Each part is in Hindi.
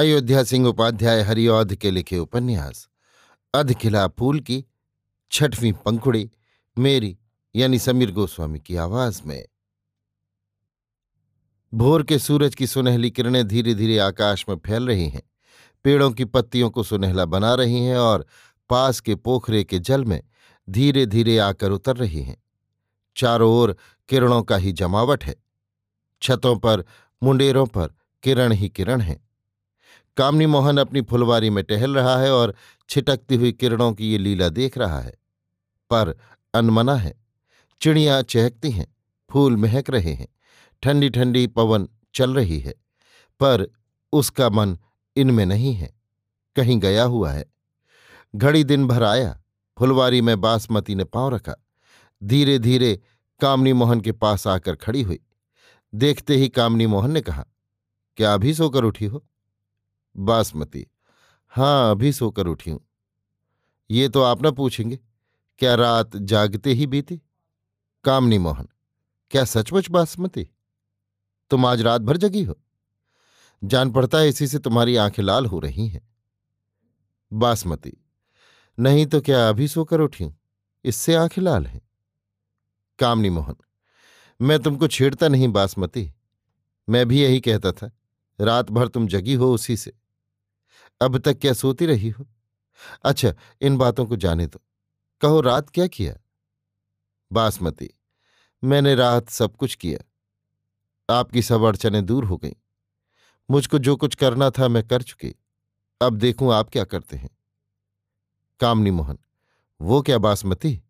अयोध्या सिंह उपाध्याय हरिऔध के लिखे उपन्यास, अधखिला फूल की छठवीं पंखुड़ी, मेरी यानी समीर गोस्वामी की आवाज़ में। भोर के सूरज की सुनहली किरणें धीरे धीरे आकाश में फैल रही हैं। पेड़ों की पत्तियों को सुनहला बना रही हैं और पास के पोखरे के जल में धीरे धीरे आकर उतर रही हैं। चारों ओर किरणों का ही जमावट है। छतों पर, मुंडेरों पर किरण ही किरण है। कामनी मोहन अपनी फुलवारी में टहल रहा है और छिटकती हुई किरणों की ये लीला देख रहा है। पर अनमना है। चिड़ियाँ चहकती हैं, फूल महक रहे हैं। ठंडी ठंडी पवन चल रही है। पर उसका मन इनमें नहीं है। कहीं गया हुआ है। घड़ी दिन भर आया। फुलवारी में बासमती ने पाँव रखा। धीरे धीरे कामनी मोहन के पास आकर खड़ी हुई। देखते ही कामनी मोहन ने कहा, क्या अभी सोकर उठी हो? बासमती। हाँ अभी सोकर उठी हूँ। ये तो आप ना पूछेंगे, क्या रात जागते ही बीती? कामनी मोहन, क्या सचमुच बासमती? तुम आज रात भर जगी हो। जान पड़ता है इसी से तुम्हारी आँखें लाल हो रही हैं। बासमती, नहीं तो क्या अभी सोकर उठी हूँ? इससे आँखें लाल हैं। कामनी मोहन, मैं तुमको छेड़ता नहीं बासमती। मैं भी यही कहता था, रात भर तुम जगी हो उसी से। अब तक क्या सोती रही हो? अच्छा इन बातों को जाने दो। कहो, रात क्या किया? बासमती, मैंने रात सब कुछ किया। आपकी सब अड़चने दूर हो गईं। मुझको जो कुछ करना था मैं कर चुकी। अब देखूँ आप क्या करते हैं। कामनी मोहन, वो क्या बासमती?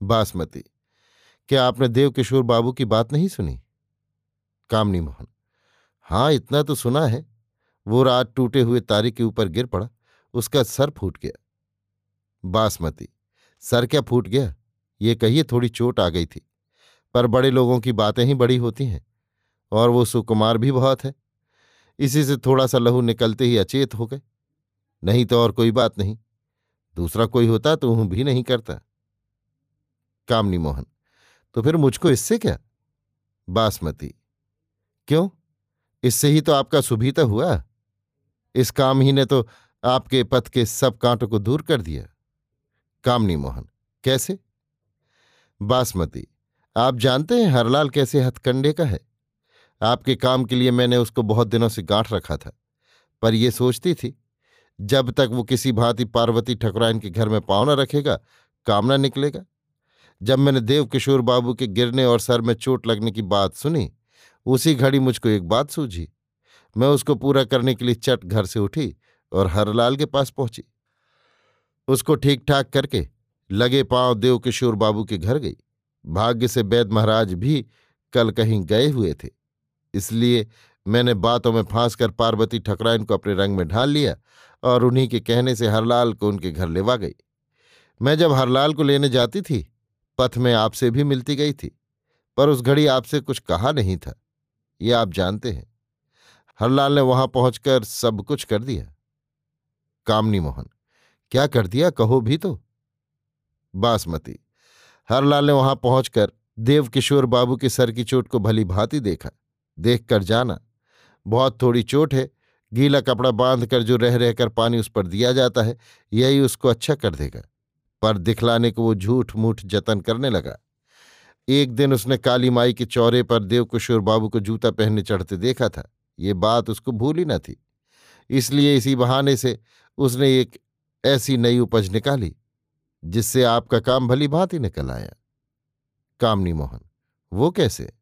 बासमती, क्या आपने देवकिशोर बाबू की बात नहीं सुनी? कामनी मोहन, हाँ, इतना तो सुना है। वो रात टूटे हुए तारे के ऊपर गिर पड़ा, उसका सर फूट गया। बासमती, सर क्या फूट गया? ये कहिए थोड़ी चोट आ गई थी, पर बड़े लोगों की बातें ही बड़ी होती हैं, और वो सुकुमार भी बहुत है। इसी से थोड़ा सा लहू निकलते ही अचेत हो गए। नहीं तो और कोई बात नहीं, दूसरा कोई होता तो हूँ भी नहीं करता। कामनी मोहन तो फिर मुझको इससे क्या? बासमती, क्यों? इससे ही तो आपका सुभीता हुआ। इस काम ही ने तो आपके पथ के सब कांटों को दूर कर दिया। कामनी मोहन, कैसे? बासमती, आप जानते हैं हरलाल कैसे हथकंडे का है? आपके काम के लिए मैंने उसको बहुत दिनों से गांठ रखा था, पर यह सोचती थी, जब तक वो किसी भांति पार्वती ठकुराइन के घर में पाँव न रखेगा, काम निकलेगा। जब मैंने देव किशोर बाबू के गिरने और सर में चोट लगने की बात सुनी, उसी घड़ी मुझको एक बात सूझी मैं उसको पूरा करने के लिए चट घर से उठी और हरलाल के पास पहुँची। उसको ठीक ठाक करके लगे पाँव देव किशोर बाबू के घर गई। भाग्य से बैद महाराज भी कल कहीं गए हुए थे। इसलिए मैंने बातों में फांस कर पार्वती ठकराइन को अपने रंग में ढाल लिया और उन्हीं के कहने से हरलाल को उनके घर लेवा गई। मैं जब हरलाल को लेने जाती थी, पथ में आपसे भी मिलती गई थी, पर उस घड़ी आपसे कुछ कहा नहीं था। ये आप जानते हैं। हरलाल ने वहाँ पहुंचकर सब कुछ कर दिया। कामनी मोहन, क्या कर दिया कहो भी तो। बासमती, हरलाल ने वहाँ पहुंचकर देवकिशोर बाबू के सर की चोट को भली भांति देखा। देख कर जाना, बहुत थोड़ी चोट है, गीला कपड़ा बाँध कर जो रह रहकर पानी उस पर दिया जाता है, यही उसको अच्छा कर देगा। पर दिखलाने को वो झूठ मूठ जतन करने लगा। एक दिन उसने काली माई के चौरे पर देवकिशोर बाबू को जूता पहनने चढ़ते देखा था। ये बात उसको भूली न थी। इसलिए इसी बहाने से उसने एक ऐसी नई उपज निकाली, जिससे आपका काम भली भांति निकल आया। कामनी मोहन, वो कैसे?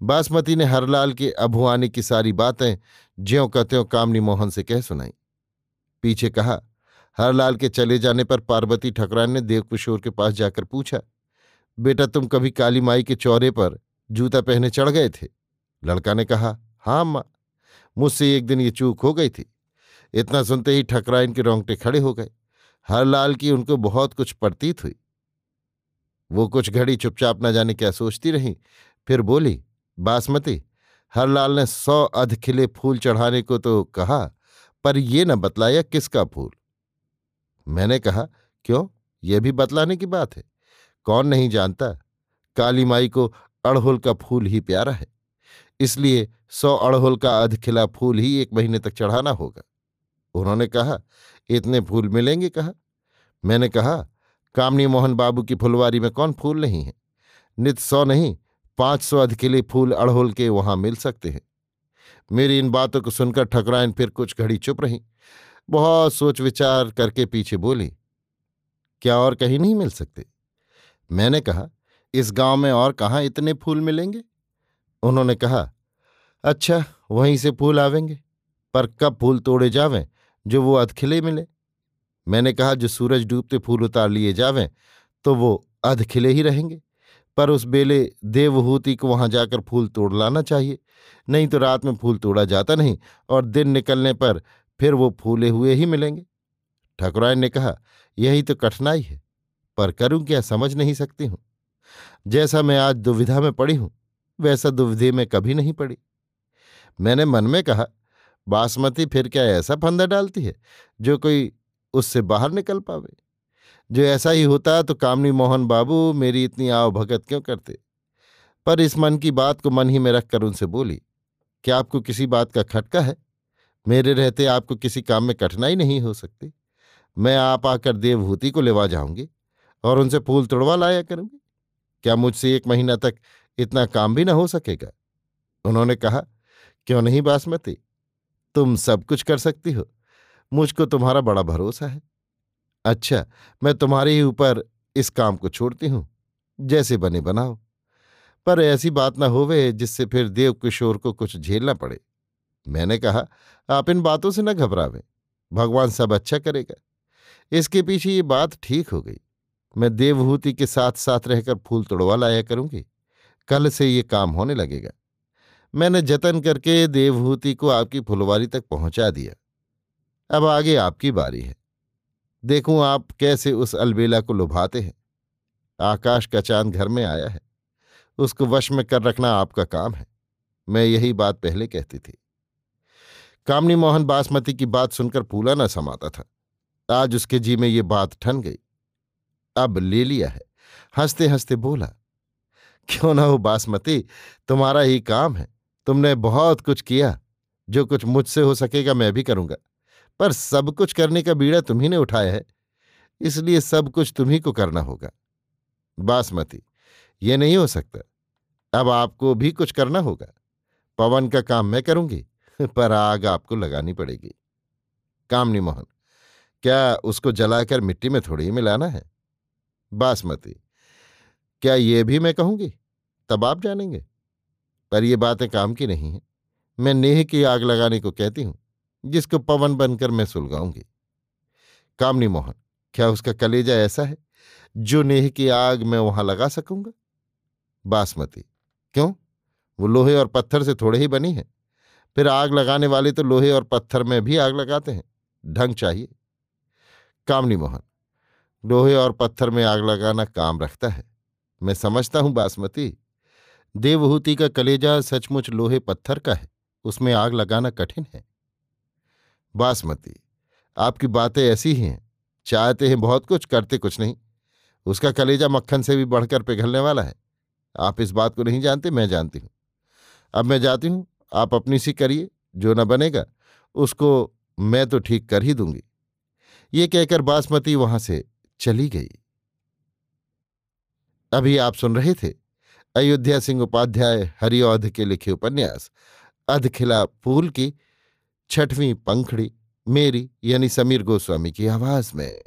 बासमती ने हरलाल के अभुआने की सारी बातें ज्यों का त्यों कामनी मोहन से कह सुनाई। पीछे कहा, हरलाल के चले जाने पर पार्वती ठकरान ने देवकिशोर के पास जाकर पूछा, बेटा तुम कभी काली माई के चौरे पर जूता पहने चढ़ गए थे? लड़का ने कहा हाँ अम्मा मुझसे एक दिन ये चूक हो गई थी। इतना सुनते ही ठकराइन के रोंगटे खड़े हो गए। हरलाल की उनको बहुत कुछ प्रतीत हुई। वो कुछ घड़ी चुपचाप न जाने क्या सोचती रही। फिर बोली, बासमती हरलाल ने सौ अध खिले फूल चढ़ाने को तो कहा, पर ये न बतलाया किसका फूल? मैंने कहा, क्यों? यह भी बतलाने की बात है। कौन नहीं जानता? काली माई को अड़हुल का फूल ही प्यारा है। इसलिए सौ अड़हुल का अध खिला फूल ही एक महीने तक चढ़ाना होगा। उन्होंने कहा, इतने फूल मिलेंगे कहा? मैंने कहा, कामनी मोहन बाबू की फुलवारी में कौन फूल नहीं है? नित सौ नहीं, पाँच सौ अधकिले फूल अड़हुल के वहाँ मिल सकते हैं। मेरी इन बातों को सुनकर ठकराइन फिर कुछ घड़ी चुप रही। बहुत सोच विचार करके पीछे बोली, क्या और कहीं नहीं मिल सकते? मैंने कहा, इस गाँव में और कहाँ इतने फूल मिलेंगे? उन्होंने कहा अच्छा वहीं से फूल आवेंगे, पर कब फूल तोड़े जावें जो वो अधखिले मिले? मैंने कहा, जो सूरज डूबते फूल उतार लिए जावें तो वो अधखिले ही रहेंगे, पर उस बेले देवहूति को वहाँ जाकर फूल तोड़ लाना चाहिए, नहीं तो रात में फूल तोड़ा जाता नहीं और दिन निकलने पर फिर वो फूले हुए ही मिलेंगे। ठकुराइन ने कहा, यही तो कठिनाई है, पर करूँ क्या समझ नहीं सकती हूँ। जैसा मैं आज दुविधा में पड़ी हूँ वैसा दुविधे में कभी नहीं पड़ी। मैंने मन में कहा, बासमती फिर क्या ऐसा फंदा डालती है, जो कोई उससे बाहर निकल पावे? जो ऐसा ही होता तो कामनी मोहन बाबू मेरी इतनी आव भगत क्यों करते? पर इस मन की बात को मन ही में रखकर उनसे बोली, क्या आपको किसी बात का खटका है? मेरे रहते आपको किसी काम में कठिनाई नहीं हो सकती। मैं आप आकर देवभूति को लेवा जाऊँगी और उनसे फूल तोड़वा लाया करूँगी। क्या मुझसे एक महीना तक इतना काम भी ना हो सकेगा। उन्होंने कहा, क्यों नहीं बासमती? तुम सब कुछ कर सकती हो। मुझको तुम्हारा बड़ा भरोसा है। अच्छा मैं तुम्हारे ही ऊपर इस काम को छोड़ती हूँ, जैसे बने बनाओ। पर ऐसी बात ना होवे जिससे फिर देव किशोर को कुछ झेलना पड़े। मैंने कहा, आप इन बातों से न घबरावें। भगवान सब अच्छा करेगा। इसके पीछे ये बात ठीक हो गई। मैं देवहूति के साथ साथ रहकर फूल तोड़वा लाया करूँगी। कल से ये काम होने लगेगा। मैंने जतन करके देवहूति को आपकी फुलवारी तक पहुँचा दिया। अब आगे आपकी बारी है। देखूँ आप कैसे उस अलबेला को लुभाते हैं। आकाश का चाँद घर में आया है। उसको वश में कर रखना आपका काम है। मैं यही बात पहले कहती थी। कामनी मोहन बासमती की बात सुनकर फूला न समाता था। आज उसके जी में ये बात ठन गई। अब ले लिया है। हँसते हँसते बोला क्यों ना हो बासमती? तुम्हारा ही काम है। तुमने बहुत कुछ किया। जो कुछ मुझसे हो सकेगा मैं भी करूँगा। पर सब कुछ करने का बीड़ा तुम्ही ने उठाया है। इसलिए सब कुछ तुम्ही को करना होगा। बासमती, ये नहीं हो सकता। अब आपको भी कुछ करना होगा। पवन का काम मैं करूँगी, पर आग आपको लगानी पड़ेगी। कामनी मोहन, क्या उसको जलाकर मिट्टी में थोड़ी मिलाना है? बासमती क्या ये भी मैं कहूँगी? तब आप जानेंगे। पर ये बातें काम की नहीं हैं। मैं नेह की आग लगाने को कहती हूँ, जिसको पवन बनकर मैं सुलगाऊँगी। कामनी मोहन, क्या उसका कलेजा ऐसा है, जो नेह की आग मैं वहाँ लगा सकूँगा? बासमती, क्यों? वो लोहे और पत्थर से थोड़े ही बनी है। फिर आग लगाने वाले तो लोहे और पत्थर में भी आग लगाते हैं। ढंग चाहिए। कामनी मोहन, लोहे और पत्थर में आग लगाना काम रखता है। मैं समझता हूँ बासमती। देवहूति का कलेजा सचमुच लोहे पत्थर का है, उसमें आग लगाना कठिन है। बासमती, आपकी बातें ऐसी ही हैं, चाहते हैं बहुत कुछ, करते कुछ नहीं। उसका कलेजा मक्खन से भी बढ़कर पिघलने वाला है। आप इस बात को नहीं जानते, मैं जानती हूँ। अब मैं जाती हूँ, आप अपनी सी करिए, जो न बनेगा, उसको मैं तो ठीक कर ही दूँगी। ये कहकर बासमती वहाँ से चली गई। अभी आप सुन रहे थे अयोध्या सिंह उपाध्याय हरिऔध के लिखे उपन्यास अधखिला फूल की छठवीं पंखड़ी, मेरी यानी समीर गोस्वामी की आवाज़ में।